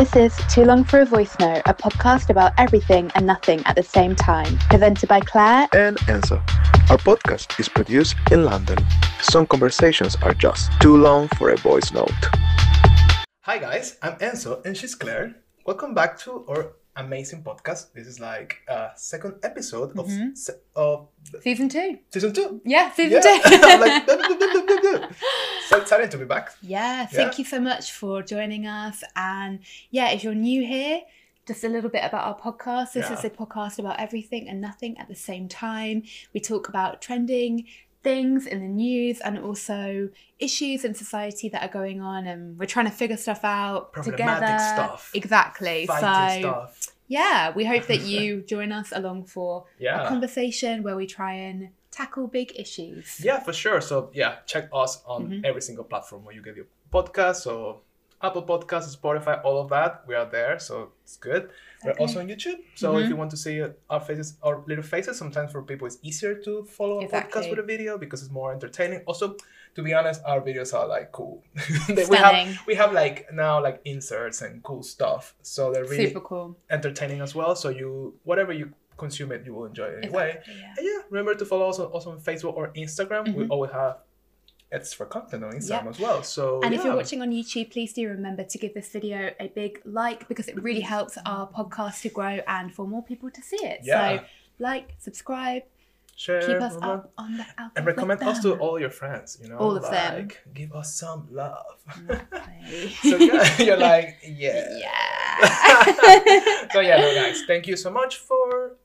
This is Too Long for a Voice Note, a podcast about everything and nothing at the same time, presented by Claire and Enzo. Our podcast is produced in London. Some conversations are just too long for a voice note. Hi guys, I'm Enzo and she's Claire. Welcome back to our amazing podcast. This is like a second episode of mm-hmm. se- of Season two. season two. Yeah, season Yeah. two. Like, so excited to be back. yeah, thank Yeah. you so much for joining us. And yeah, if you're new here, just a little bit about our podcast. This is a podcast about everything and nothing at the same time. We talk about trending things in the news and also issues in society that are going on and we're trying to figure stuff out Problematic together. stuff. Exactly. Fighting so stuff. yeah, we hope that you join us along for a conversation where we try and tackle big issues. Yeah, for sure. So yeah, check us on Mhm. every single platform where you get your podcast. So Apple Podcasts, Spotify, all of that. We are there, so it's good. We're Exactly. also on YouTube. So if Mhm. you want to see our faces, our little faces, sometimes for people it's easier to follow a podcast with a video because it's more entertaining. Also, to be honest, our videos are like cool. We have we have like now like inserts and cool stuff. So they're really Super cool. entertaining as well. So you whatever you consume it, you will enjoy it anyway. Exactly, yeah. And yeah, remember to follow us on, also on Facebook or Instagram. We Mhm. always have extra content on Instagram Yeah. as well. So And if you're watching on YouTube, please do remember to give this video a big like because it really helps our podcast to grow and for more people to see it. Yeah. So like, subscribe, share, keep us blah, up on the algorithm. and recommend us to all your friends. You know, All of them. Give us some love. So you're like, yeah. yeah. so yeah, no, guys, thank you so much for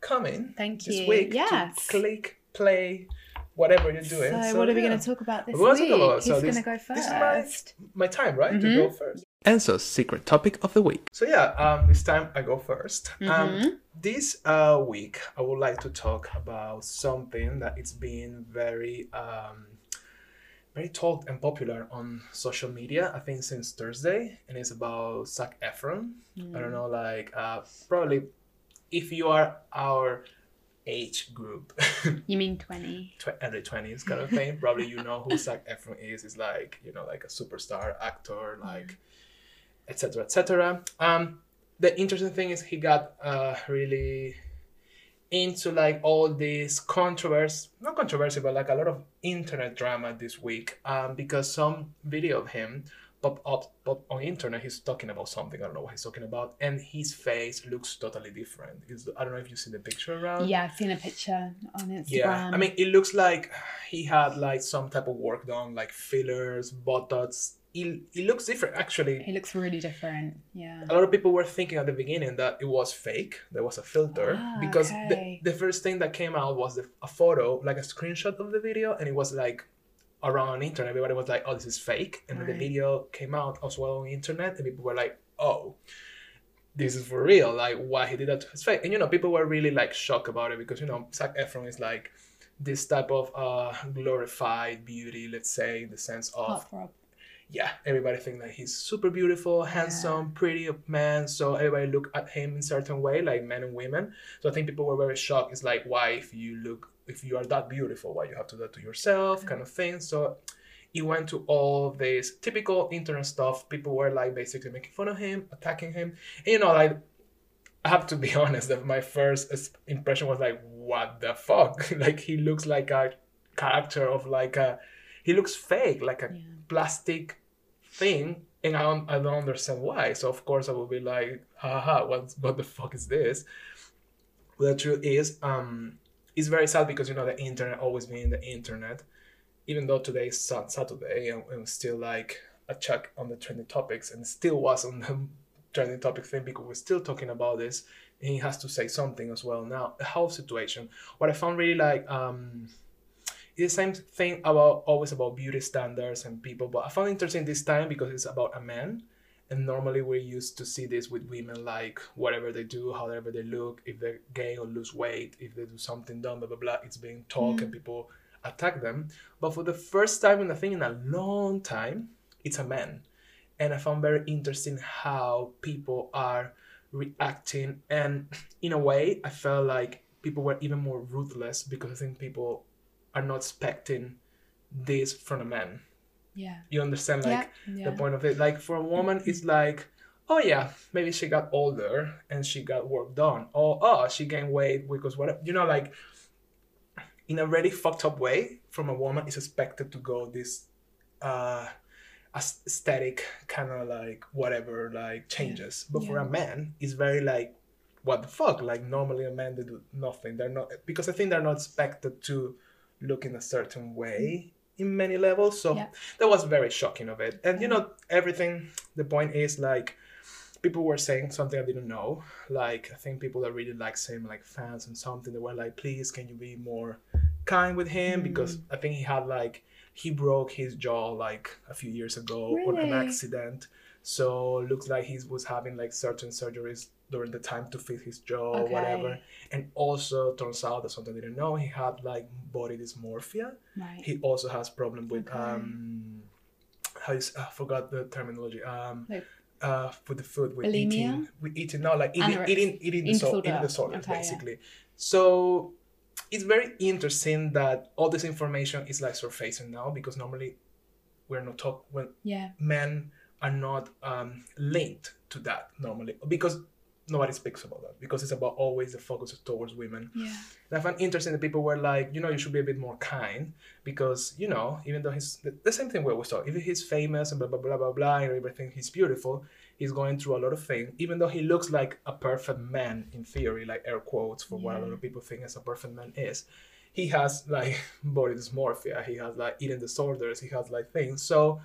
coming. Thank you. this week. Yes. To click, play, whatever you're doing. So, what are we yeah. going to talk about this We're gonna week? talk about- Who's so going to go first? this is my- first? My time, right, to Mhm. go first. Enzo's secret topic of the week. So yeah, um, this time I go 1st Mhm. Um, this uh, week I would like to talk about something that it's been very, um, very talked and popular on social media. I think since Thursday, and it's about Zac Efron. I don't know, like uh, probably if you are our age group, You mean 20? tw- early twenties kind of thing. Probably you know who Zac Efron is. Is like you know like a superstar actor, like etc. etc. Um, the interesting thing is he got uh really into like all this controversy, not controversy, but like a lot of internet drama this week. Um, because some video of him pop up pop on internet. He's talking about something. I don't know what he's talking about, and his face looks totally different. It's, I don't know if you've seen the picture around. Yeah, I've seen a picture on Instagram. Yeah, I mean, it looks like he had like some type of work done, like fillers, botox. It, it looks different, actually. he looks really different. Yeah. A lot of people were thinking at the beginning that it was fake. There was a filter Ah, because okay. the, the first thing that came out was the, a photo, like a screenshot of the video, and it was like around on internet. Everybody was like, "Oh, this is fake," and then the video came out as well on internet, and people were like, "Oh." This is for real, like why he did that to his face, and you know people were really like shocked about it because you know Zac Efron is like this type of uh glorified beauty, let's say, in the sense of yeah, everybody think that he's super beautiful, handsome, pretty man. So everybody look at him in certain way, like men and women. So I think people were very shocked. It's like, why if you look, if you are that beautiful, why you have to do that to yourself, kind of thing. So it went to all this typical internet stuff. People were like basically making fun of him, attacking him. And you know, like I have to be honest, that my first impression was like, what the fuck? like he looks like a character of like a, he looks fake, like a Yeah. plastic thing, and I don't, I don't understand why. So of course I will be like, haha, what what the fuck is this? But the truth is, um, it's very sad because you know the internet always being the internet. Even though today is Saturday and, and still like a check on the trending topics and still was on the trending topic thing because we're still talking about this and he has to say something as well. Now the whole situation. What i found really like um the same thing about always about beauty standards and people but i found interesting this time because it's about a man and normally we're used to see this with women like whatever they do however they look if they gain or lose weight if they do something dumb blah blah blah it's being talked and mm. people attack them. But for the first time in i think in a long time it's a man. And i found very interesting how people are reacting. And in a way i felt like people were even more ruthless because i think people are not expecting this from a man Yeah. you understand like yeah. the point of it like for a woman it's like oh yeah, maybe she got older and she got work done. Or oh, she gained weight because whatever. You know, like in a really fucked up way, from a woman is expected to go this uh aesthetic kind of like whatever like changes. But for a man, it's very like what the fuck? Like normally a man they do nothing. They're not because I think they're not expected to look in a certain way in many levels. So Yeah. that was very shocking of it. And you know, everything the point is like people were saying something I didn't know. Like I think people that really like him, like fans and something, they were like, please can you be more kind with him? Mm. Because I think he had like he broke his jaw like a few years ago on an accident. So looks like he was having like certain surgeries during the time to fix his jaw or Okay. whatever. And also turns out that something I didn't know, he had like body dysmorphia. Right. He also has problem with Okay. um how is I forgot the terminology. Um Like- uh with the food with Bulimia? eating with eating no like eating Anorexia. eating eating, disorder, disorder. eating disorders Okay, yeah. basically. So it's very interesting that all this information is like surfacing now because normally we're not talk when yeah. men are not um, linked to that normally because nobody speaks about that because it's about always the focus towards women Yeah. and I find interesting that people were like, you know, you should be a bit more kind because, you know, even though he's the, the same thing we always talk, if he's famous and blah, blah, blah, blah, blah, and everything, he's beautiful, he's going through a lot of things, even though he looks like a perfect man in theory, like air quotes for what a lot of people think as a perfect man is. He has like body dysmorphia, he has like eating disorders, he has like things. So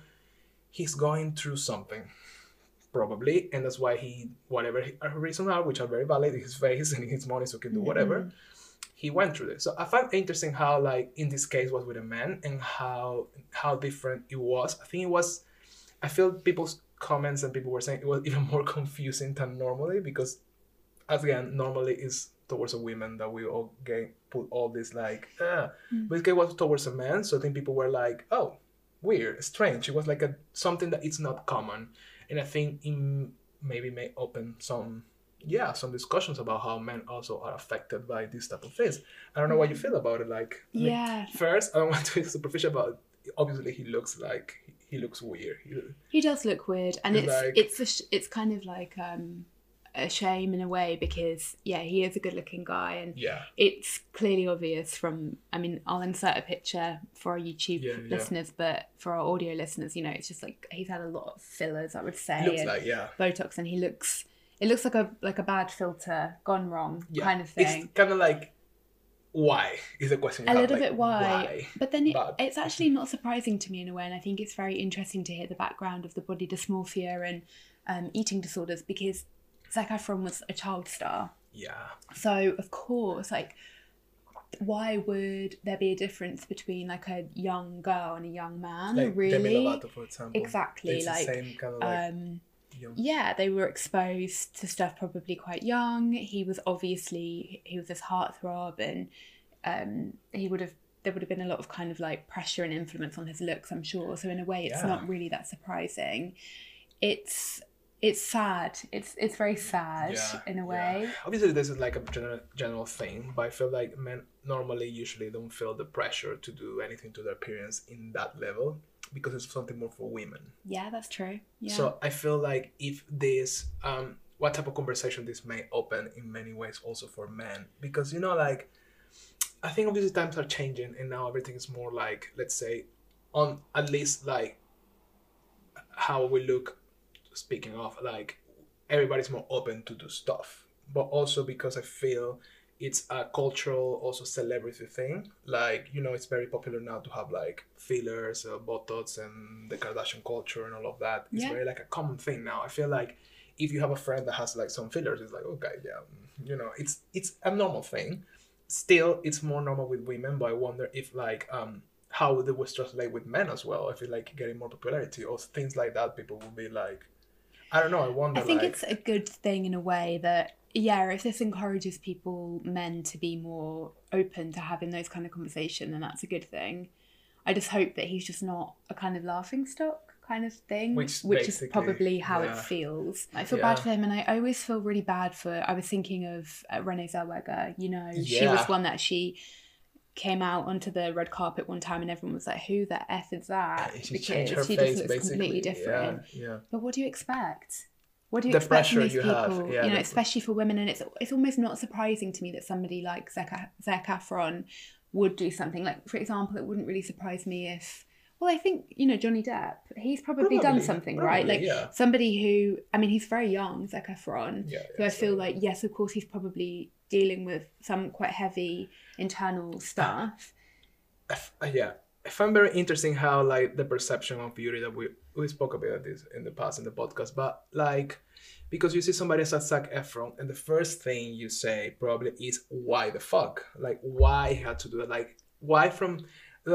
he's going through something probably and that's why he whatever he, uh, reason are which are very valid his face and his money so he can do whatever he went through this. So i find it interesting how like in this case was with a man and how how different it was. I think it was i feel people's comments and people were saying it was even more confusing than normally because again normally is towards a woman that we all get put all this like ah. but this guy was towards a man so i think people were like oh weird strange. It was like a something that it's not common and i think in maybe may open some yeah some discussions about how men also are affected by this type of things. I don't know what you feel about it like I mean, Yeah. first i don't want to be superficial about obviously he looks like he looks weird. He, He does look weird, and It's it's like- it's a sh- it's kind of like um, a shame in a way because yeah, he is a good-looking guy, and yeah it's clearly obvious from. I mean, I'll insert a picture for our YouTube Yeah, yeah. listeners, but for our audio listeners, you know, it's just like he's had a lot of fillers, I would say, he looks like yeah Botox, and he looks. It looks like a like a bad filter gone wrong yeah kind of thing. it's kind of like why is the question a little like, bit why, but then it, But- it's actually not surprising to me in a way and i think it's very interesting to hear the background of the body dysmorphia and um, eating disorders because zac efron was a child star. Yeah. So of course like why would there be a difference between like a young girl and a young man? Like really? Lovato, for example Exactly, it's like, the same kind of like um young- yeah they were exposed to stuff probably quite young. He was obviously he was this heartthrob and um he would have there would have been a lot of kind of like pressure and influence on his looks i'm sure. So in a way it's Yeah. not really that surprising. It's it's sad it's it's very sad Yeah, in a yeah. way Obviously, this is like a general general thing, but I feel like men normally usually don't feel the pressure to do anything to their appearance in that level because it's something more for women. yeah that's true yeah So I feel like if this, um, what type of conversation this may open in many ways also for men, because you know, like, I think obviously times are changing and now everything is more like, let's say, on at least like how we look. Speaking of like, everybody's more open to do stuff, but also because I feel it's a cultural also celebrity thing. Like you know it's very popular now to have like fillers uh, botox and the kardashian culture and all of that. It's Yeah. very like a common thing now. I feel like if you have a friend that has like some fillers it's like okay yeah mm, you know it's it's a normal thing. Still it's more normal with women but i wonder if like um how they would translate with men as well. I feel like getting more popularity or things like that people will be like i don't know i wonder I think like, it's a good thing in a way that yeah, if this encourages people, men, to be more open to having those kind of conversation, then that's a good thing. I just hope that he's just not a kind of laughing stock kind of thing, Which is probably how yeah. it feels. I feel Yeah. bad for him, and I always feel really bad for. I was thinking of uh, Renee Zellweger. You know, she was one that she came out onto the red carpet one time, and everyone was like, "Who the f is that?" she her she just looks basically completely different. yeah yeah But what do you expect? what do you The expect from these you people? have, yeah, you know, especially for women, and it's it's almost not surprising to me that somebody like Zac, Zac Efron would do something like, for example, it wouldn't really surprise me if. Well, I think you know Johnny Depp. He's probably, done Probably, something, right? Like yeah. somebody who, I mean, he's very young, Zac Efron. Yeah, So I feel so- like yes, of course, he's probably dealing with some quite heavy internal stuff. Uh, yeah. I find very interesting how like the perception of beauty that we we spoke about this in the past in the podcast but like because you see somebody as Zac Efron and the first thing you say probably is why the fuck? Like why had to do that? Like why from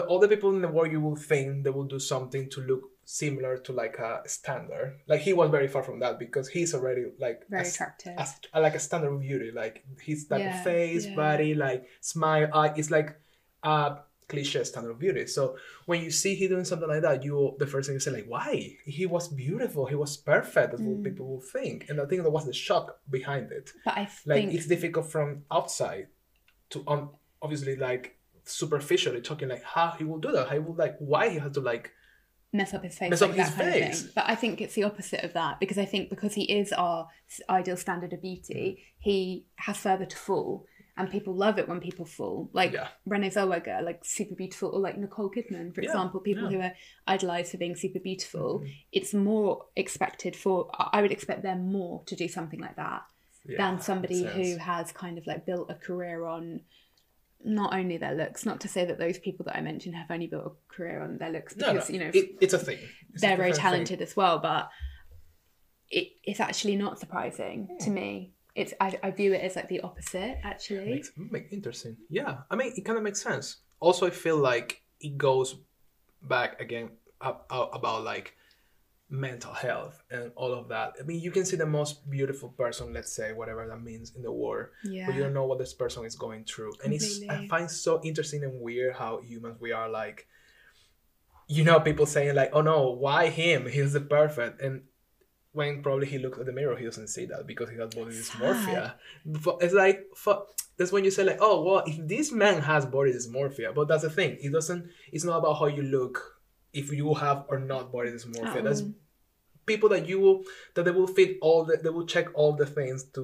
all the people in the world you will think they will do something to look similar to like a standard. Like he was very far from that because he's already like Very a attractive. as, like a standard of beauty. Like his type Yeah, of face yeah. body like smile. Eye it's like a cliche standard of beauty. So when you see he doing something like that you the first thing you say like why? He was beautiful. He was perfect that's what Mm. people will think. And i think that was the shock behind it. But I like think it's difficult from outside to um, obviously like superficially talking like how he will do that. How he will like why he had to like mess up his face, Mess like up his face. But I think it's the opposite of that because I think because he is our ideal standard of beauty, he has further to fall, and people love it when people fall. Like Yeah. Renee Zellweger, like super beautiful, or like Nicole Kidman, for Yeah, example, people yeah. who are idolized for being super beautiful. Mhm. It's more expected for. I would expect them more to do something like that than somebody who has kind of like built a career on. Not only their looks, not to say that those people that I mentioned have only built a career on their looks, no, because no, you know it, it's a thing It's they're very different thing. talented as well, but it, it's actually not surprising Hmm. to me. It's I, I view it as like the opposite actually. Makes, make, interesting. Yeah, I mean, it kind of makes sense. Also, I feel like it goes back again up, up, about like mental health and all of that. I mean, you can see the most beautiful person, let's say, whatever that means in the world, Yeah. but you don't know what this person is going through. And it's I find so interesting and weird how humans we are like. You know, people saying like, "Oh no, why him? He's the perfect." And when probably he looks at the mirror, he doesn't see that because he has body dysmorphia. But It's like fu- that's when you say like, oh well, if this man has body dysmorphia, but that's the thing. It doesn't. It's not about how you look, if you have or not body dysmorphia. That's Oh. people that you will that they will fit all the they will check all the things to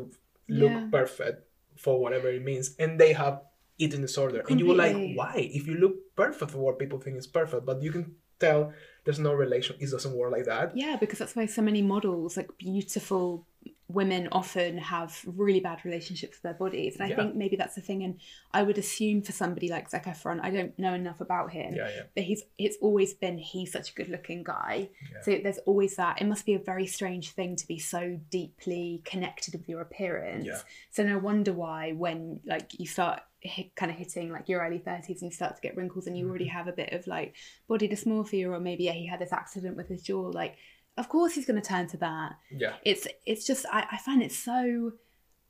look Yeah. perfect for whatever it means, and they have eating disorder, and you will like why if you look perfect for what people think is perfect, but you can tell there's no relation. It doesn't work like that. Yeah, because that's why so many models, like beautiful women, often have really bad relationships with their bodies. And I Yeah. think maybe that's the thing. And I would assume for somebody like Zac Efron, I don't know enough about him, Yeah, yeah. but he's it's always been he's such a good looking guy. So there's always that. It must be a very strange thing to be so deeply connected with your appearance. So no wonder why when like you start hit, kind of hitting like your early 30s and you start to get wrinkles and you already Mm-hmm. have a bit of like body dysmorphia or maybe yeah, he had this accident with his jaw like of course he's going to turn to that Yeah. it's it's just I, I find it so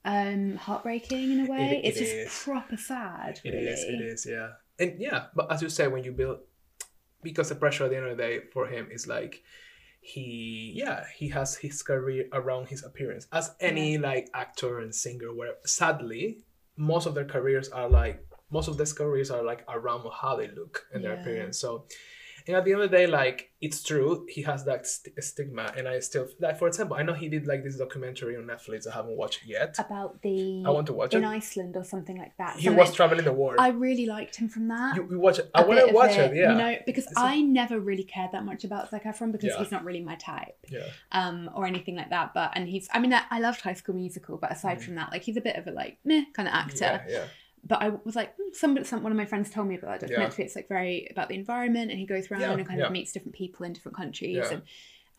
um heartbreaking in a way It- it's it just is. proper sad It really. is. It is. Yeah. And yeah, but as you say, when you build, because the pressure at the end of the day for him is like, he yeah he has his career around his appearance as any like actor and singer. Where sadly, most of their careers are like most of these careers are like around how they look and their appearance. So. And at the end of the day, like it's true, he has that st- stigma, and I still like. For example, I know he did like this documentary on Netflix. I haven't watched yet. about the I want to watch in it. Iceland or something like that He Something- was traveling the world. I really liked him from that you, you watch it. I want to watch it. Yeah. You know, because It's a- I never really cared that much about Zac Efron because Yeah. he's not really my type, yeah. um, or anything like that. But and he's, I mean, I, I loved High School Musical, but aside from that, like he's a bit of a like meh kind of actor. Mm. Yeah. Yeah. But I was like, hmm, somebody, some one of my friends told me about that Yeah. documentary. It's like very about the environment, and he goes around Yeah, and kind yeah. of meets different people in different countries, Yeah. and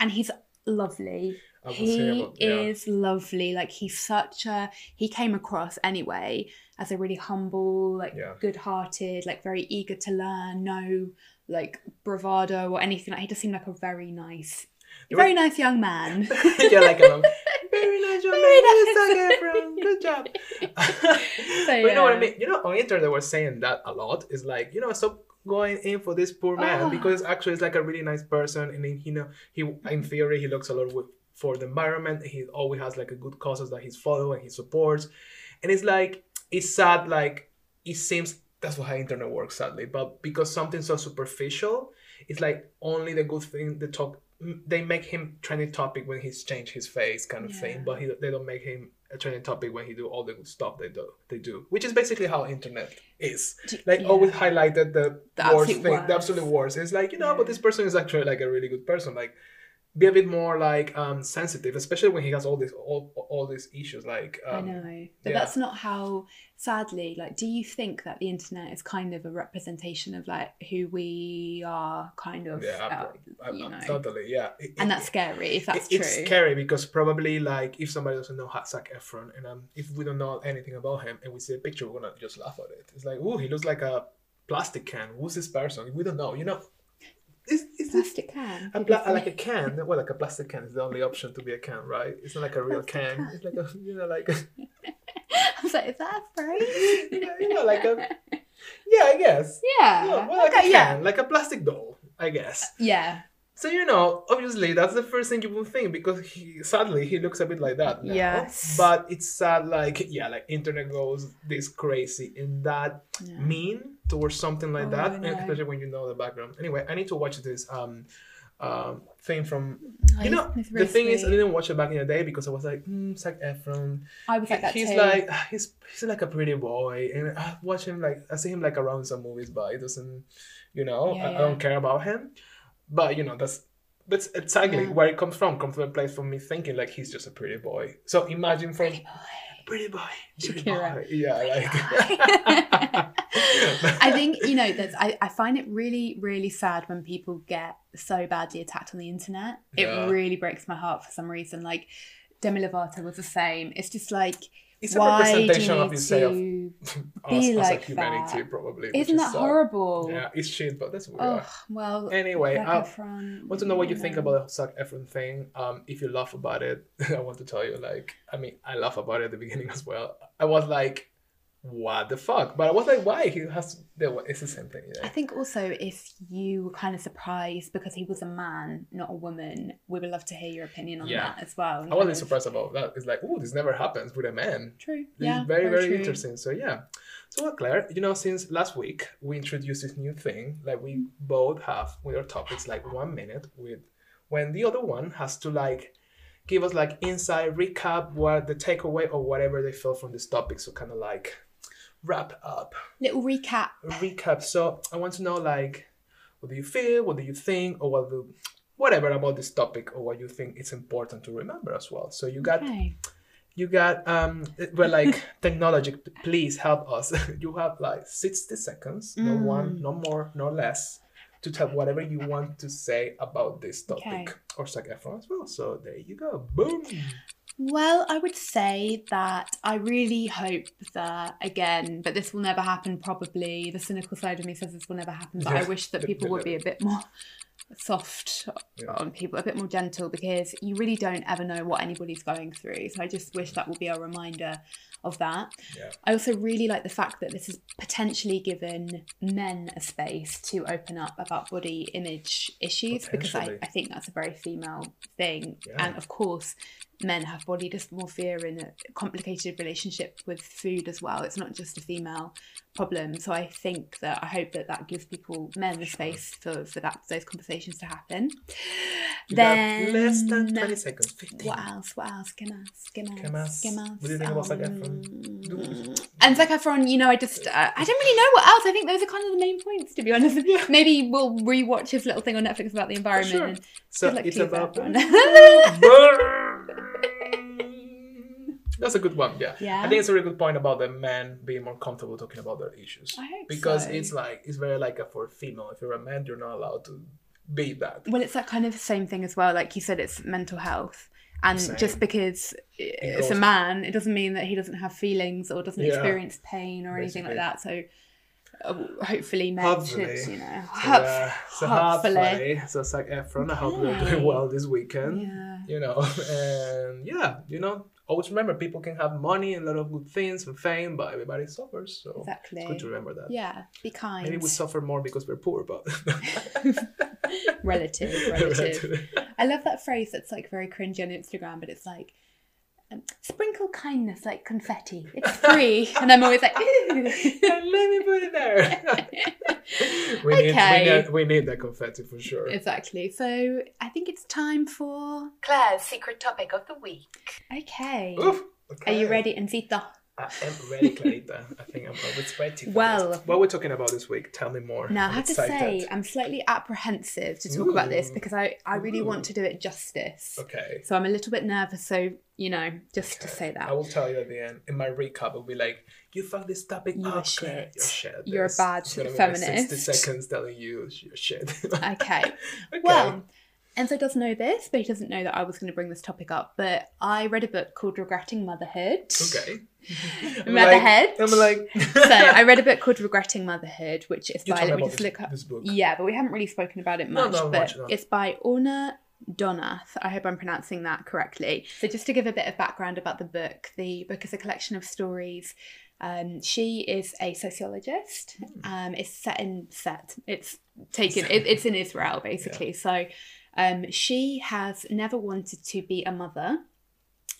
and he's lovely. He about- yeah. is lovely. Like he's such a he came across anyway as a really humble, like Yeah. good-hearted, like very eager to learn, no like bravado or anything. Like he just seemed like a very nice, very nice young man. yeah, like um, very nice, young Very man. nice. Good job. but you know what I mean? You know, on internet they were saying that a lot. It's like you know, stop going in for this poor man Oh. because actually it's like a really nice person, and then, you know, he in theory he looks a lot with, for the environment. He always has like a good causes that he's following, he supports, and it's like it's sad. Like it seems that's how internet works, sadly. But because something so superficial, it's like only the good thing, the talk they make him trending topic when he's changed his face kind of Yeah. thing, but he, they don't make him a trending topic when he do all the good stuff they do. They do, which is basically how internet is. Like yeah. always highlighted the, The worst thing, the worst. absolute worst. It's like you know, Yeah. but this person is actually like a really good person. Like be a bit more like um sensitive, especially when he has all these all all these issues. Like um, I know, but yeah. that's not how. Sadly, like, do you think that the internet is kind of a representation of like who we are, kind of? Yeah, uh, I- I- you know, totally. Yeah, It- and it- that's scary if that's it- true. it's scary because probably like if somebody doesn't know Zac Efron and um, if we don't know anything about him and we see a picture, we're gonna just laugh at it. It's like, oh, he looks like a plastic can. Who's this person? We don't know. You know, is is this Plastic can. a you like a can? Well, like a plastic can is the only option to be a can, right? It's not like a real can. can. It's like a you know like a, I was like, is that a phrase? you know, you know, like a yeah, I guess. Yeah. Yeah, well, like okay, a yeah. can, like a plastic doll, I guess. Yeah. So you know, obviously that's the first thing you will think because he sadly he looks a bit like that now. Yes. But it's sad like yeah, like internet goes this crazy and that Yeah. mean towards something like Oh, that, I know. especially when you know the background. Anyway, I need to watch this um um thing from Oh, you know it's the thing is I didn't watch it back in the day because I was like mm, Zac Efron I was like that he's too. like he's he's like a pretty boy and I watch him like I see him like around some movies but it doesn't you know Yeah, I, I don't care about him but you know that's that's exactly Yeah. where it comes from comes from a place from me thinking like he's just a pretty boy so imagine from pretty boy pretty Shakira. boy. yeah like I think you know that's I, I find it really really sad when people get so badly attacked on the internet. It Yeah. really breaks my heart for some reason. Like Demi Lovato was the same. It's just like it's a why representation of of us, as like a humanity that? probably Isn't is that sad. horrible? yeah it's shit but that's what we Oh are well. Anyway, I want to know what you think about the Zac Efron thing. Um, if you laugh about it, I want to tell you, like, I mean, I laugh about it at the beginning as well. I was like, what the fuck? But I was like, why? He has, the- it's the same thing, I think also if you were kind of surprised because he was a man, not a woman, we would love to hear your opinion on Yeah. that as well. I wasn't of- surprised about that. It's like, oh, this never happens with a man. True. This yeah. very, very, true. interesting. So, yeah. So, well, Claire, you know, since last week, we introduced this new thing. Like, we both have with our topics, like, one minute with when the other one has to, like, give us, like, insight, recap, what the takeaway or whatever they feel from this topic. So, kind of like, wrap up, Little recap. recap. So, I want to know, like, what do you feel? What do you think? Or what do, whatever about this topic or what you think it's important to remember as well. So, you got Okay. you got um well like technology please help us you have like 60 seconds no Mm. one no more no less to tell whatever you want to say about this topic Okay. or Zac Efron as well so there you go boom Well, I would say that I really hope that again, but this will never happen. Probably the cynical side of me says this will never happen, but I wish that people would be a bit more soft Yeah. on people, a bit more gentle, because you really don't ever know what anybody's going through. So I just wish that will be a reminder of that. Yeah. I also really like the fact that this has potentially given men a space to open up about body image issues because I, I think that's a very female thing. Yeah. And of course, men have body dysmorphia in a complicated relationship with food as well. It's not just a female problem. So I think that I hope that that gives people men the space for, for that those conversations to happen. you then less than 20 seconds 15 what else? What else? Skim else, Skim else. skim else. What do you think about? Um, And Zac Efron, you know, I just, uh, I don't really know what else. I think those are kind of the main points, to be honest. Maybe we'll rewatch his little thing on Netflix about the environment. sure. and so it's about that's a good one yeah Yeah. i think it's a really good point about the men being more comfortable talking about their issues I hope because so. it's like it's very like a for female if you're a man you're not allowed to be that Well, it's that kind of same thing as well. Like you said, it's mental health. And Same. just because it's a man, it doesn't mean that he doesn't have feelings or doesn't Yeah. experience pain or anything like that. So uh, hopefully men Hopefully. should, you know, So, yeah, so hopefully. hopefully, so Zac Efron, I hope you're doing well this weekend. Yeah. You know, and yeah, you know, always remember people can have money and a lot of good things and fame, but everybody suffers. So Exactly. it's good to remember that. Yeah, be kind. Maybe we suffer more because we're poor, but relative, relative. I love that phrase that's like very cringy on Instagram, but it's like um, sprinkle kindness like confetti. It's free, and I'm always like, Ooh. Let me put it there. we, need, we, Okay. need, we need that confetti for sure. exactly. So I think it's time for Claire's secret topic of the week. okay. Oof, Are you okay. ready, Enzita? I am ready, Clarita. I think I'm always ready. Well- this. what we're talking about this week? Tell me more. Now, I I'm have to say, I'm slightly apprehensive to talk about this because I, I really Ooh. want to do it justice. Okay. So I'm a little bit nervous. So, you know, just to say that. I will tell you at the end. In my recap, it'll be like, "You fucked this topic You up, shit. You're shit. You're a bad be like feminist. Sixty seconds telling you you're shit. Okay. okay. Well, Enzo does know this, but he doesn't know that I was going to bring this topic up. But I read a book called Regretting Motherhood. okay. Motherhood. Like, I'm like. so I read a book called Regretting Motherhood, which is You by let me just this, look up. this book. Yeah, but we haven't really spoken about it much. no, but no. it's by Orna Donath. I hope I'm pronouncing that correctly. So just to give a bit of background about the book, the book is a collection of stories. Um, she is a sociologist. Hmm. Um, it's set in set. It's taken. It, it's in Israel basically. So um, she has never wanted to be a mother.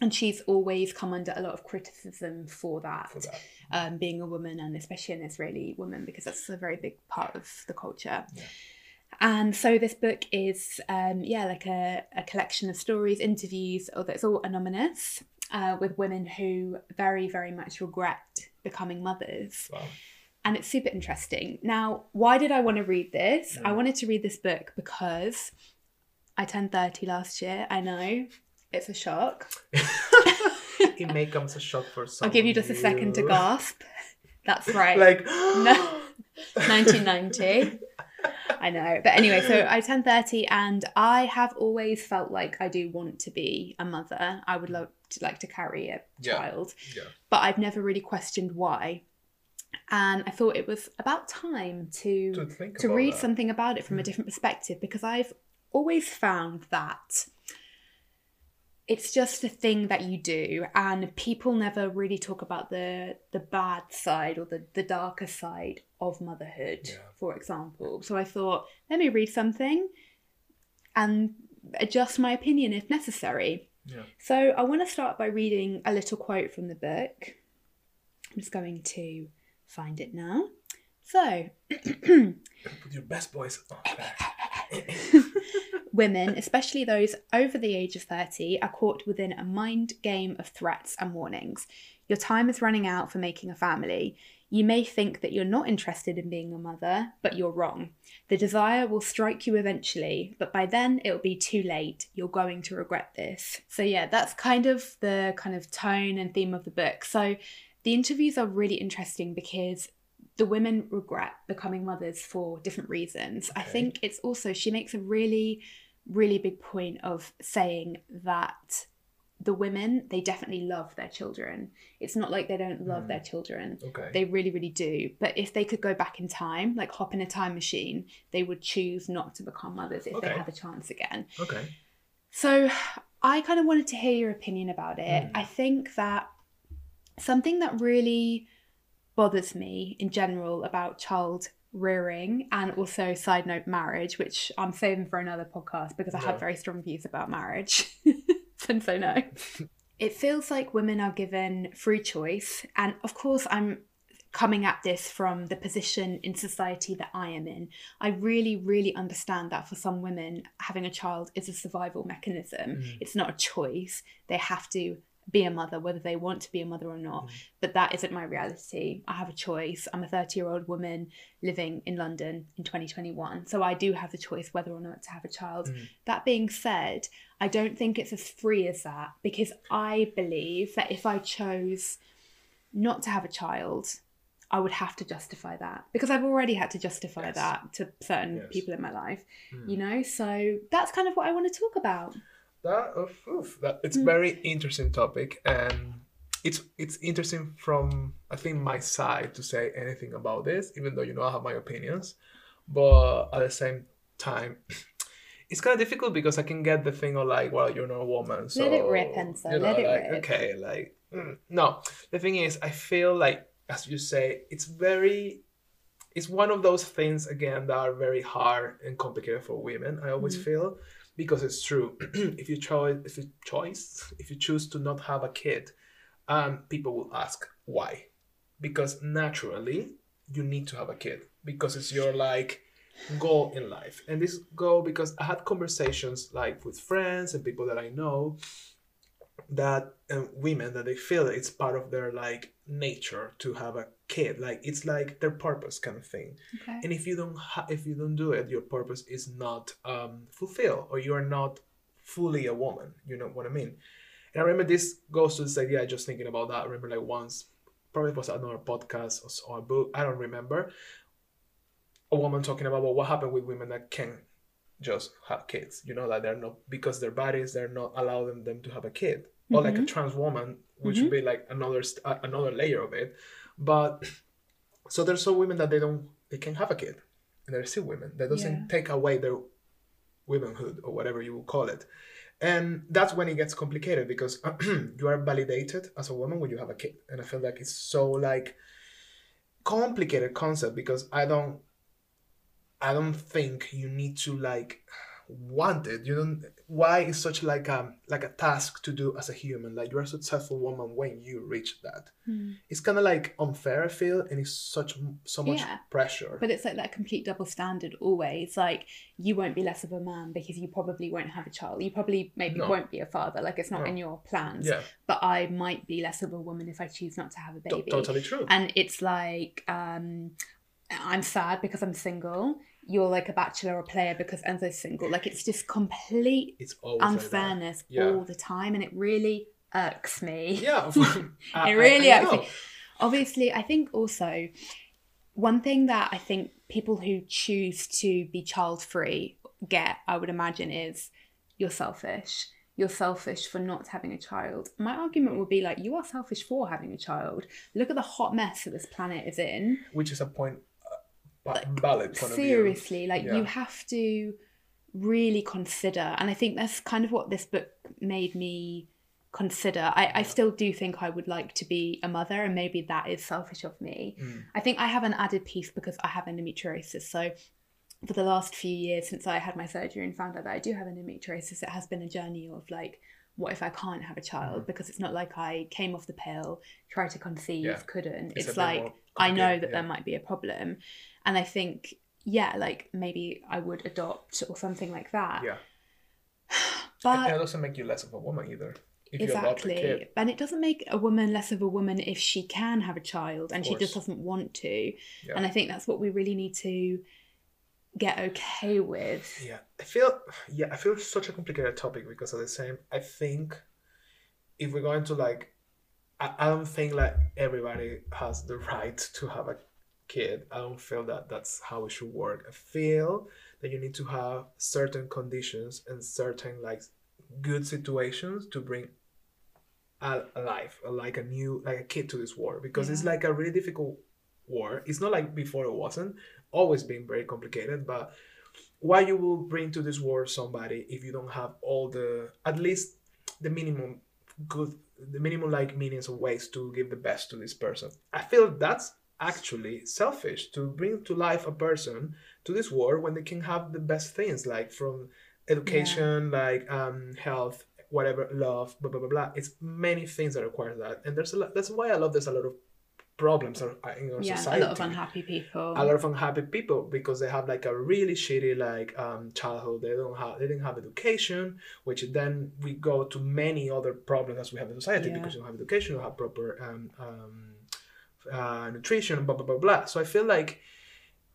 And she's always come under a lot of criticism for that For that. um, being a woman and especially an Israeli woman because that's a very big part of the culture. Yeah. And so this book is, um, yeah, like a, a collection of stories, interviews, although it's all anonymous, uh, with women who very, very much regret becoming mothers. Wow. And it's super interesting. Now, why did I want to read this? I Mm. wanted to read this book because I turned 30 last year. I know it's a shock. it may come as a shock for some. I'll give you just a second to gasp. That's right. Like No. 1990. I know. But anyway, so I turned 30 and I have always felt like I do want to be a mother. I would love to like to carry a Yeah. child, Yeah. but I've never really questioned why. And I thought it was about time to To to read that. something about it from a Mm. different perspective because I've always found that it's just a thing that you do and people never really talk about the the bad side or the, the darker side of motherhood Yeah. for example so i thought let me read something and adjust my opinion if necessary Yeah. so i want to start by reading a little quote from the book i'm just going to find it now so Put your best voice on. Women, especially those over the age of 30, are caught within a mind game of threats and warnings. Your time is running out for making a family. You may think that you're not interested in being a mother, but you're wrong. The desire will strike you eventually, but by then it'll be too late. You're going to regret this. So, yeah, that's kind of the kind of tone and theme of the book. So, the interviews are really interesting because the women regret becoming mothers for different reasons. I think it's also, she makes a really, really big point of saying that the women, they definitely love their children. It's not like they don't love Mm. their children. Okay. They really, really do. But if they could go back in time, like hop in a time machine, they would choose not to become mothers if Okay. they had the chance again. okay. So I kind of wanted to hear your opinion about it. Mm. I think that something that really bothers me in general about child rearing and also side note marriage, which I'm saving for another podcast because I Yeah. have very strong views about marriage. Since I know. it feels like women are given free choice. And of course, I'm coming at this from the position in society that I am in. I really, really understand that for some women, having a child is a survival mechanism. Mm. It's not a choice. They have to be a mother, whether they want to be a mother or not. Mm. But that isn't my reality. I have a choice. I'm a 30 year old woman living in London in 2021. So I do have the choice whether or not to have a child. Mm. That being said, I don't think it's as free as that because I believe that if I chose not to have a child, I would have to justify that because I've already had to justify Yes. that to certain Yes. people in my life, Mm. you know? So that's kind of what I want to talk about. That, oof, oof, that it's Mm. very interesting topic and it's it's interesting from I think my side to say anything about this, even though you know I have my opinions. But at the same time, it's kind of difficult because I can get the thing of like, well, you're not a woman, so Let it rip, Enzo, you know, let it like, rip. Okay, like mm. no. The thing is, I feel like as you say, it's very it's one of those things again that are very hard and complicated for women. I always Mhm. feel because it's true. if you choose, if you choice, if you choose to not have a kid, um, people will ask why, because naturally you need to have a kid. Because it's your like goal in life, and this goal because I had conversations like with friends and people that I know that um, women that they feel it's part of their like nature to have a kid. Like it's like their purpose kind of thing. Okay. and if you don't ha- if you don't do it your purpose is not um fulfilled or you are not fully a woman. You know what i mean? And i remember this goes to this idea just thinking about that. I remember like once probably it was another podcast or, a book i don't remember a woman talking about well, what happened with women that can just have kids you know that they're not because their bodies they're not allowing them to have a kid or like a trans woman which would be like another uh, another layer of it. But so there's some women that they don't they can't have a kid and they're still women. That doesn't Yeah. take away their womanhood or whatever you will call it. And that's when it gets complicated because you are validated as a woman when you have a kid. And i feel like it's so like complicated concept because i don't i don't think you need to like want it you don't why is such like a like a task to do as a human like you're a successful woman when you reach that Hmm. it's kind of like unfair i feel and it's such so much Yeah. pressure But it's like that complete double standard always. Like you won't be less of a man because you probably won't have a child. You probably maybe No. won't be a father. Like it's not No. in your plans. yeah But I might be less of a woman if I choose not to have a baby. totally true And it's like um, I'm sad because I'm single. You're like a bachelor or player because Enzo's single. Like it's just complete it's unfairness Yeah. all the time, and it really irks me. yeah I- it I- really I irks know. me. Obviously, I think also one thing that I think people who choose to be child free get, I would imagine, is you're selfish. You're selfish for not having a child. My argument would be like, you are selfish for having a child. Look at the hot mess that this planet is in. which is a point ba- valid point of view Seriously, like Yeah. you have to really consider, and I think that's kind of what this book made me consider. I, I still do think I would like to be a mother, and maybe that is selfish of me. Mm. I think I have an added piece because I have endometriosis. So for the last few years since I had my surgery and found out that I do have endometriosis, it has been a journey of like, what if I can't have a child? Mhm. Because it's not like I came off the pill, tried to conceive, Yeah. couldn't. It's It's, like I know that yeah. there might be a problem, and I think yeah, like maybe I would adopt or something like that. yeah But and it doesn't make you less of a woman either if you adopt a exactly kid and it doesn't make a woman less of a woman if she can have a child and she just doesn't want to Yeah. and i think that's what we really need to get okay with Yeah, I feel yeah, I feel such a complicated topic because of the same. I think if we're going to like, I, I don't think like everybody has the right to have a kid. I don't feel that that's how it should work. I feel that you need to have certain conditions and certain like good situations to bring a, a life, a, like a new like a kid to this world because it's like a really difficult war. It's not like before it wasn't. Always been very complicated, but why you will bring to this world somebody if you don't have all the at least the minimum good the minimum like meanings of ways to give the best to this person i feel that's actually selfish to bring to life a person to this world when they can have the best things like from education like um health whatever love blah blah blah blah. It's many things that require that. And there's a lot that's why i love there's a lot of problems in our yeah society a lot of unhappy people. A lot of unhappy people because they have like a really shitty like um childhood. They don't have they didn't have education which then we go to many other problems as we have in society Yeah. because you don't have education you don't have proper um, um uh, nutrition blah blah blah blah. So i feel like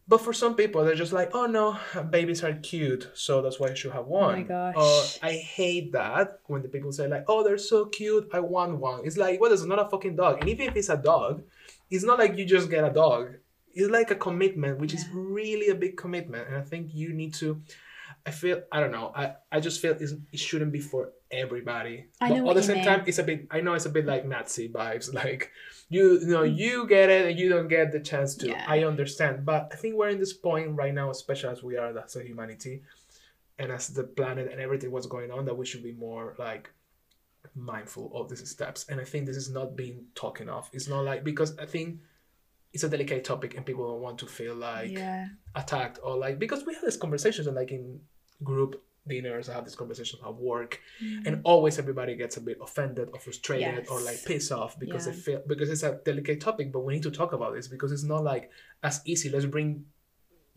but for some people they're just like oh no babies are cute so that's why i should have one Oh my gosh. or i hate that when the people say like oh they're so cute i want one. It's like well it's not a fucking dog. And even if it's a dog it's not like you just get a dog. It's like a commitment which is really a big commitment. And i think you need to i feel i don't know i, I just feel it shouldn't be for everybody. I but know at the same mean. time it's a bit i know it's a bit like nazi vibes like you, you know mm. you get it and you don't get the chance to. Yeah. i understand. But i think we're in this point right now especially as we are as a humanity and as the planet and everything what's going on that we should be more like mindful of these steps. And i think this is not being talked enough it's not like because i think it's a delicate topic and people don't want to feel like yeah. attacked or like because we had these conversations and like in group dinners, I have these conversations at work, Mm. and always everybody gets a bit offended or frustrated or like pissed off because they Yeah. feel because it's a delicate topic, but we need to talk about this because it's not like as easy. Let's bring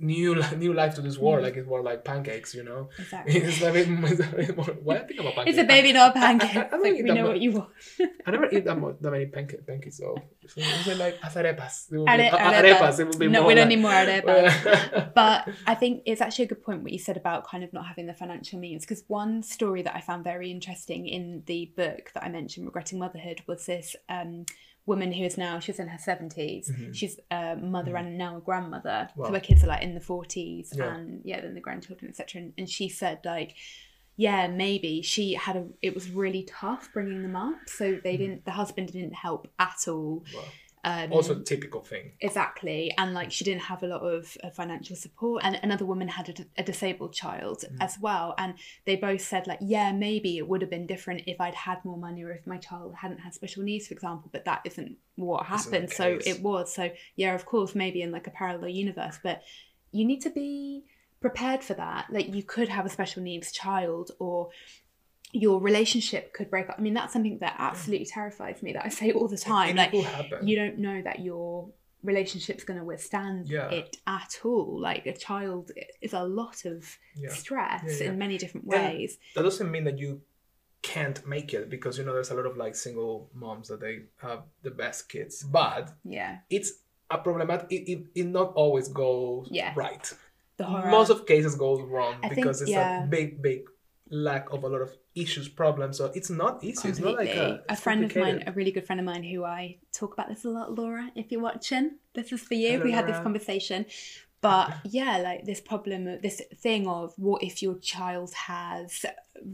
new new life to this world, Mm. like it's more like pancakes, you know. Exactly. It's a bit, it's a bit more. I think about pancakes? It's a baby, not a I- I- I pancake. don't Like, eat we know much. what you want. I never eat that, much, that many pancake, pancakes though. So it's like arepas. It would be- Are- arepas. arepas. It would be No, more we don't like- need more arepas. but but I think it's actually a good point what you said about kind of not having the financial means. Because one story that I found very interesting in the book that I mentioned, Regretting Motherhood, was this um, woman who is now she's in her 70s. Mhm. She's a mother and now a grandmother. Wow. So her kids are like in the 40s Yeah. and yeah, then the grandchildren, etc. And, and she said like. Yeah, maybe she had a. It was really tough bringing them up, so they didn't. The husband didn't help at all. Well, Um, also typical thing. Exactly. And like she didn't have a lot of uh, financial support. And another woman had a, a disabled child Mm. as well. And they both said, like, yeah, maybe it would have been different if I'd had more money or if my child hadn't had special needs, for example. But that isn't what Isn't happened. So it was. So, yeah, of course, maybe in like a parallel universe. But you need to be prepared for that. Like, you could have a special needs child or your relationship could break up. I mean, that's something that absolutely terrifies me that I say all the time. It Like, will happen. you don't know that your relationship's going to withstand Yeah. it at all like a child is a lot of Yeah. stress Yeah, in many different And- ways that doesn't mean that you can't make it because you know there's a lot of like single moms that they have the best kids but yeah it's a problematic it, it, it not always goes right the horror most of cases goes wrong I think, because it's yeah. a big big lack of a lot of issues problems so it's not easy it's not like a, a friend of mine a really good friend of mine who i talk about this a lot laura if you're watching this is for you Hello, we had this conversation but yeah like this problem this thing of what if your child has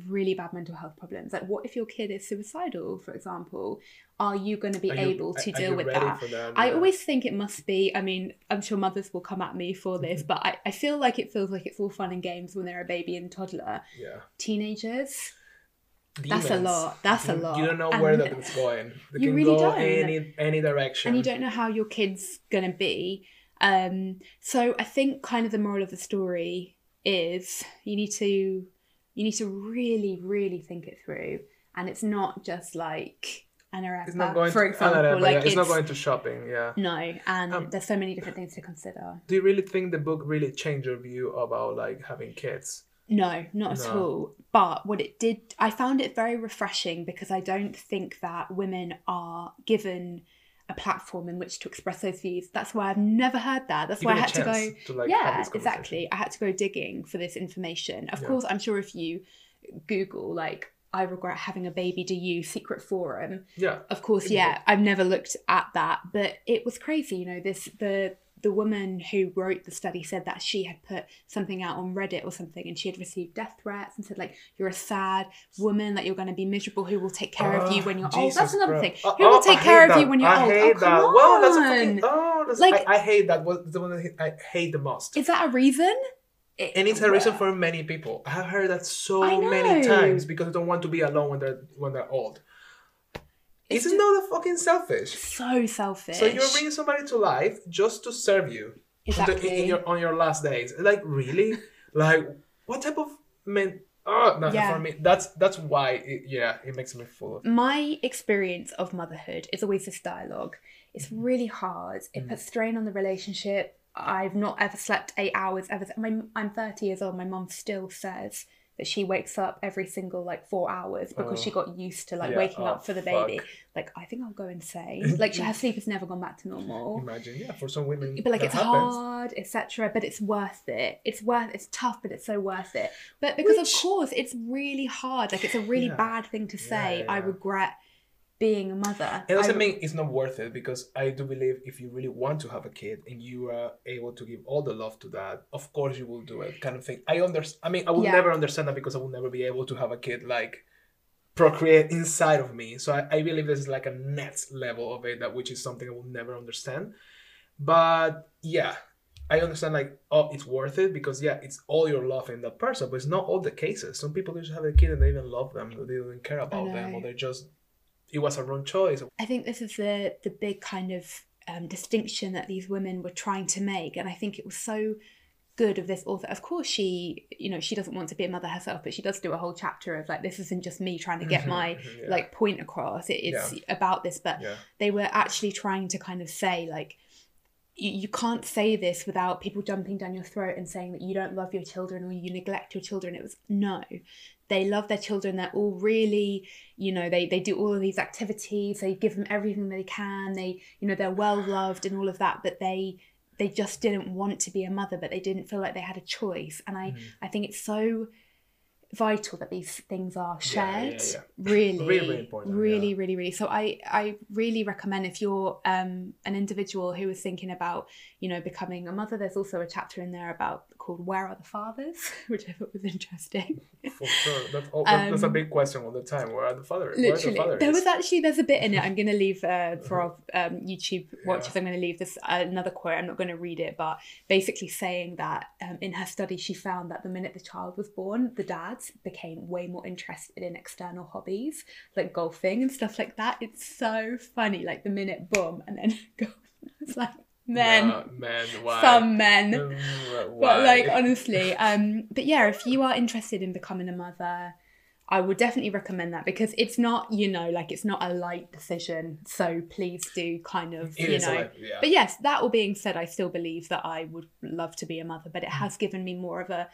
really bad mental health problems like what if your kid is suicidal for example are you going to be you- able to deal with ready that for that? I Yeah. always think it must be. I mean, I'm sure mothers will come at me for this, Mm-hmm. but I, I feel like it feels like it's all fun and games when they're a baby and toddler. yeah Teenagers, that's a lot. That's a lot. you don't know And- where that's going they You really go don't. any any direction and you don't know how your kid's gonna be. Um, so I think kind of the moral of the story is you need to you need to really, really think it through, and it's not just like an it's going for example, Alareba, like yeah, it's, not going to shopping yeah no, and Um, there's so many different things to consider. do you really think the book really changed your view about like having kids No, not at all. But what it did, I found it very refreshing because I don't think that women are given a platform in which to express those views. That's why I've never heard that. That's why I had to go. to, like, yeah, exactly. I had to go digging for this information. Of Yeah. course, I'm sure if you Google like I regret having a baby, do you secret forum? yeah Of course, yeah. I've never looked at that, but it was crazy. You know, this the the woman who wrote the study said that she had put something out on Reddit or something, and she had received death threats and said like, "You're a sad woman, that you're going to be miserable. Who will take care of you when you're old?" That's another Christ. thing. Oh, Who will oh, take I care of you when you're I old? hate oh, that. come Well, that's fucking, oh, that's, Like- I, I hate that. Was the one that I hate the most. Is that a reason? It- and it's a reason for many people. I have heard that so many times because they don't want to be alone when they're when they're old. It's Isn't that the fucking selfish? so selfish. So you're bringing somebody to life just to serve you on the- in- exactly. your, on your last days. Like really? like what type of men? Oh, no, Yeah. for me, that's that's why. It, yeah, it makes me full my experience of motherhood is always this dialogue. It's really hard. Mm. It puts strain on the relationship. I've not ever slept eight hours ever. My, I'm 30 years old. My mom still says that she wakes up every single like four hours because Oh. she got used to like Yeah, waking oh, up for the baby. fuck. Like I think I'll go insane. like her sleep has never gone back to normal. Imagine, yeah, for some women, But like it's happens. hard, etc. But it's worth it. It's worth. It's tough, but it's so worth it. But because Which- of course it's really hard. Like it's a really Yeah. bad thing to say. yeah, I regret being a mother. It doesn't I- mean it's not worth it because I do believe if you really want to have a kid and you are able to give all the love to that, of course you will do it, kind of thing. I understand. I mean, I will Yeah. never understand that because I will never be able to have a kid like procreate inside of me. So I, I believe this is like a next level of it that which is something I will never understand. But yeah, I understand like oh it's worth it because yeah it's all your love in that person, but it's not all the cases. Some people just have a kid and they even love them, they don't even care about them, or they just it was a wrong choice. I think this is the the big kind of um, distinction that these women were trying to make, and I think it was so good of this author. Of course, she, you know, she doesn't want to be a mother herself, but she does do a whole chapter of like, this isn't just me trying to get Mhm, my mhm, yeah. like point across. It is about this, but Yeah. they were actually trying to kind of say like, you can't say this without people jumping down your throat and saying that you don't love your children or you neglect your children. It was no, they love their children. They're all really, you know, they they do all of these activities. They give them everything they can. They, you know, they're well loved and all of that. But they they just didn't want to be a mother, but they didn't feel like they had a choice. And I Mhm. I think it's so vital that these things are Yeah, yeah, shared yeah. really Really, really important, really yeah. really really so i i really recommend if you're um an individual who is thinking about you know becoming a mother there's also a chapter in there about called where are the fathers which i thought was interesting For sure. That's, all, that- that's a Um, big question all the time. Where are the fathers? Where are the literally fathers? there was actually there's a bit in it i'm going to leave uh, for our um, youtube watchers Yeah. i'm going to leave this uh, another quote i'm not going to read it but basically saying that um, in her study she found that the minute the child was born the became way more interested in external hobbies like golfing and stuff like that. It's so funny like the minute boom and then it's like men. Men, why? some men. Mm, but like honestly um but yeah if you are interested in becoming a mother i would definitely recommend that because it's not you know like it's not a light decision. So please do kind of It you know. like, yeah. but yes that all being said i still believe that i would love to be a mother but it has given me more of a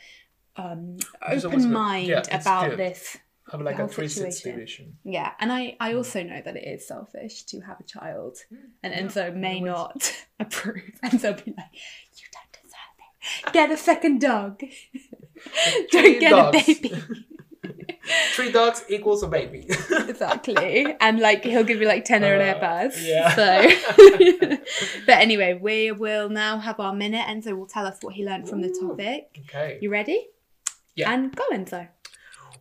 um open mind Yeah, about good. this have like a whole 360 situation. vision. yeah and i i also know that it is selfish to have a child and enzo may no, not approve enzo be like you don't deserve it get a second dog don't get dogs. a baby Three dogs equals a baby. exactly and like he'll give you like 10 or Uh, an buzz yeah. so but anyway we will now have our minute enzo will tell us what he learned from the topic okay. you ready Yeah. and go enzo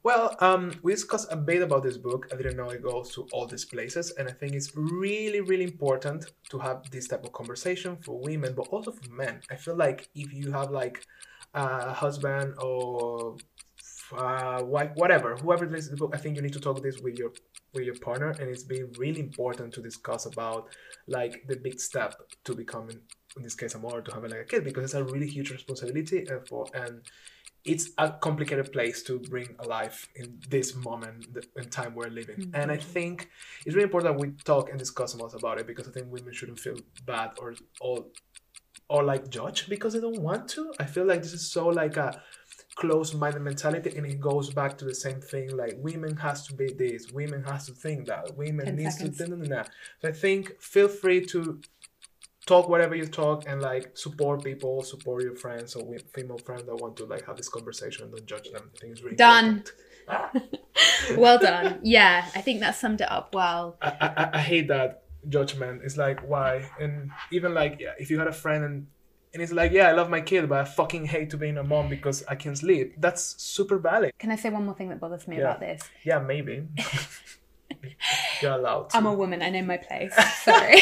Well, um, we discussed a bit about this book. I didn't know it goes to all these places, and I think it's really, really important to have this type of conversation for women, but also for men. I feel like if you have like a husband or uh, wife, whatever, whoever to the book, I think you need to talk this with your with your partner, and it's been really important to discuss about like the big step to becoming, in this case, a mother, to having like a kid, because it's a really huge responsibility, and for and it's a complicated place to bring alive in this moment in time we're living mm-hmm. and i think it's really important we talk and discuss more about it because i think women shouldn't feel bad or or or like judge because they don't want to i feel like this is so like a close-minded mentality and it goes back to the same thing like women has to be this women has to think that women needs seconds. to da, da, da. so i think feel free to talk whatever you talk and like support people support your friends or female friends that want to like have this conversation don't judge them. I think it's really Done. important. well done. Yeah i think that summed it up well. I, I, I hate that judgment. It's like why? And even like yeah, if you had a friend and and it's like yeah i love my kid but i fucking hate to being a mom because i can't sleep. That's super valid. Can i say one more thing that bothers me Yeah. about this? Yeah maybe. You're allowed to. i'm a woman. I know my place. Sorry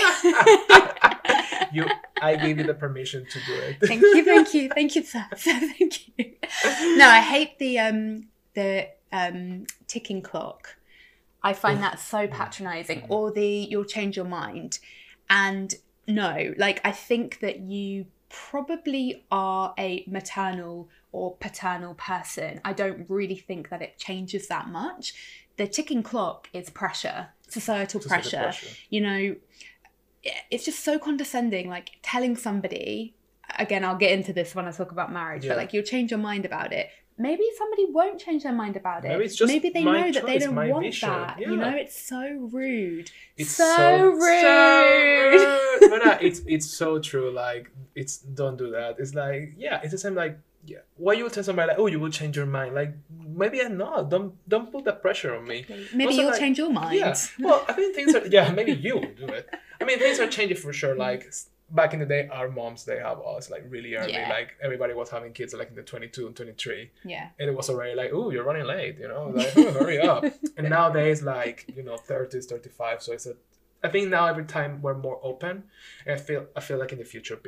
you i gave you the permission to do it. Thank you thank you thank you sir. Thank you. No i hate the um the um ticking clock. I find that so patronizing. Or the you'll change your mind. And no like i think that you probably are a maternal or paternal person. I don't really think that it changes that much. The ticking clock is pressure societal Societal pressure. pressure. you know it's just so condescending like telling somebody again i'll get into this when i talk about marriage Yeah. but like you'll change your mind about it maybe somebody won't change their mind about it Maybe it's just maybe they know that they don't want vision. that you know it's so rude It's so, rude, so rude. no, no, it's it's so true. Like, it's don't do that. It's like, yeah, it's the same. Like, yeah, why you would tell somebody like, oh, you will change your mind? Like, maybe I'm not. Don't don't put that pressure on me. maybe Also, you'll like- change your mind Yeah. Well, I think things are. Yeah, maybe you will do it. I mean, things are changing for sure. Like back in the day, our moms they have us like really early. Yeah. Like everybody was having kids like in the 22 and 23 yeah and it was already like, oh, you're running late, you know, like, oh, hurry up. and nowadays, like, you know, 30s, 35. So it's a, I think now every time we're more open, and I feel, I feel like in the future,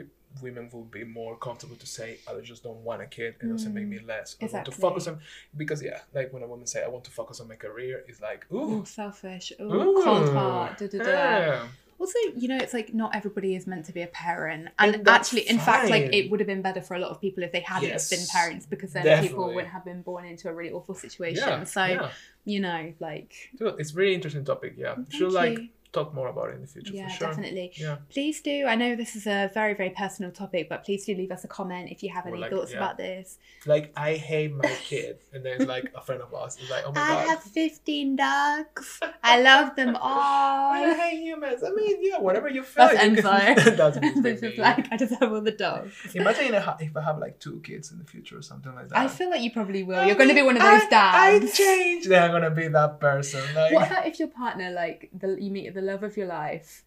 women will be more comfortable to say, I just don't want a kid. It doesn't make me mm. less. I want to focus on, because yeah, like when a woman say, I want to focus on my career, it's like, ooh, Ooh, selfish Ooh, cold heart da, da, da. yeah. Also, you know, it's like not everybody is meant to be a parent, and, And actually, in fact, like it would have been better for a lot of people if they hadn't Yes, been parents, because then people wouldn't have been born into a really awful situation. Yeah, so yeah. you know, like it's really interesting topic. Yeah, Thank should like you. Talk more about it in the future yeah, for sure. definitely. Yeah. Please do. I know this is a very, very personal topic, but please do leave us a comment if you have any like, thoughts yeah. about this. Like I hate my kid, and then like a friend of ours is like, "Oh my I god, I have 15 dogs. I love them all. I hate humans." I mean, yeah, whatever you feel. That's you can- That's me. like, I just have all the dogs. Imagine if I I have like two kids in the future or something like that. I feel like you probably will. I You're going to be one of those I, dads. I change. Then I'm gonna be that person. Like, What about if your partner, like, the, you meet the love of your life,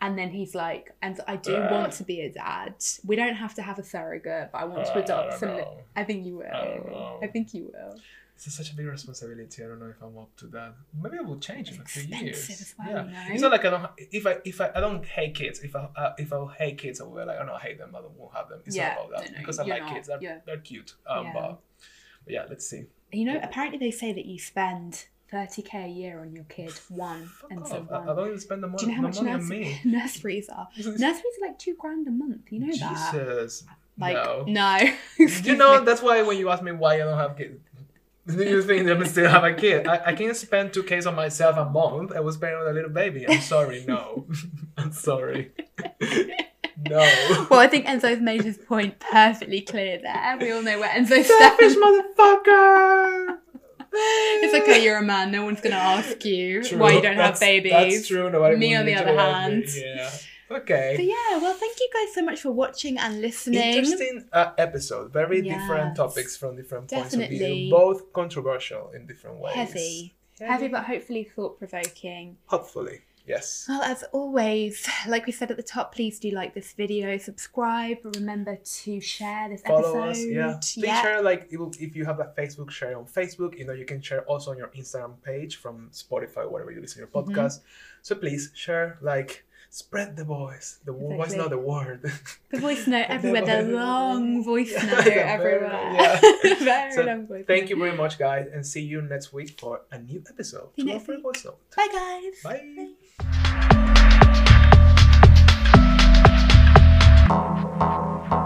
and then he's like, and I do Uh. want to be a dad. We don't have to have a surrogate, but I want to Uh, I adopt don't some. know. I think you will. I don't know. I think you will. It's such a big responsibility. I don't know if I'm up to that. Maybe I will change in a few years. as well, yeah, you know? it's not like I don't. If I if I, I don't hate kids. If I uh, if I hate kids, I will be like, oh no, I hate them. I don't won't have them. It's Yeah, not about that no, no, because I like not, kids. They're, yeah. they're cute. Um, Yeah. But, but yeah, let's see. You know, apparently they say that you spend 30k a year on your kid, one, Fuck and off. so I, I one. don't even spend the, mon- Do you know how the much money on nursery- me. nurseries are? Nurseries are like two grand a month. You know that? Jesus. Like no. no. you know, me. that's why when you ask me why I don't have kids, do you think that I still have a kid? I, I can't spend two Ks on myself a month. I was spending on a little baby. I'm sorry, no. I'm sorry. no. Well, I think Enzo's made his point perfectly clear there. We all know where Enzo Selfish stands. motherfucker! It's okay, you're a man. No one's gonna ask you True, why you don't have babies. That's true. Nobody Me on the other hand. Yeah. Okay. But yeah, well, thank you guys so much for watching and listening. Interesting uh, episode. Very different topics from different points of view. Both controversial in different ways. Heavy. Heavy, but hopefully thought provoking. Hopefully. Yes. Well, as always, like we said at the top, please do like this video, subscribe, remember to share this Follow episode. us. Yeah. Please Yeah. share like if if you have a Facebook, share on Facebook. You know, you can share also on your Instagram page from Spotify, whatever you listen to your Mhm. podcast. So please share, like, spread the voice. The wo- voice, Exactly. not the word. The voice note everywhere, the Very- long voice note very- everywhere. yeah. Very So, long voice Thank note. you very much, guys, and see you next week for a new episode. See you next week. voice note. Bye, guys. Bye. Thank you.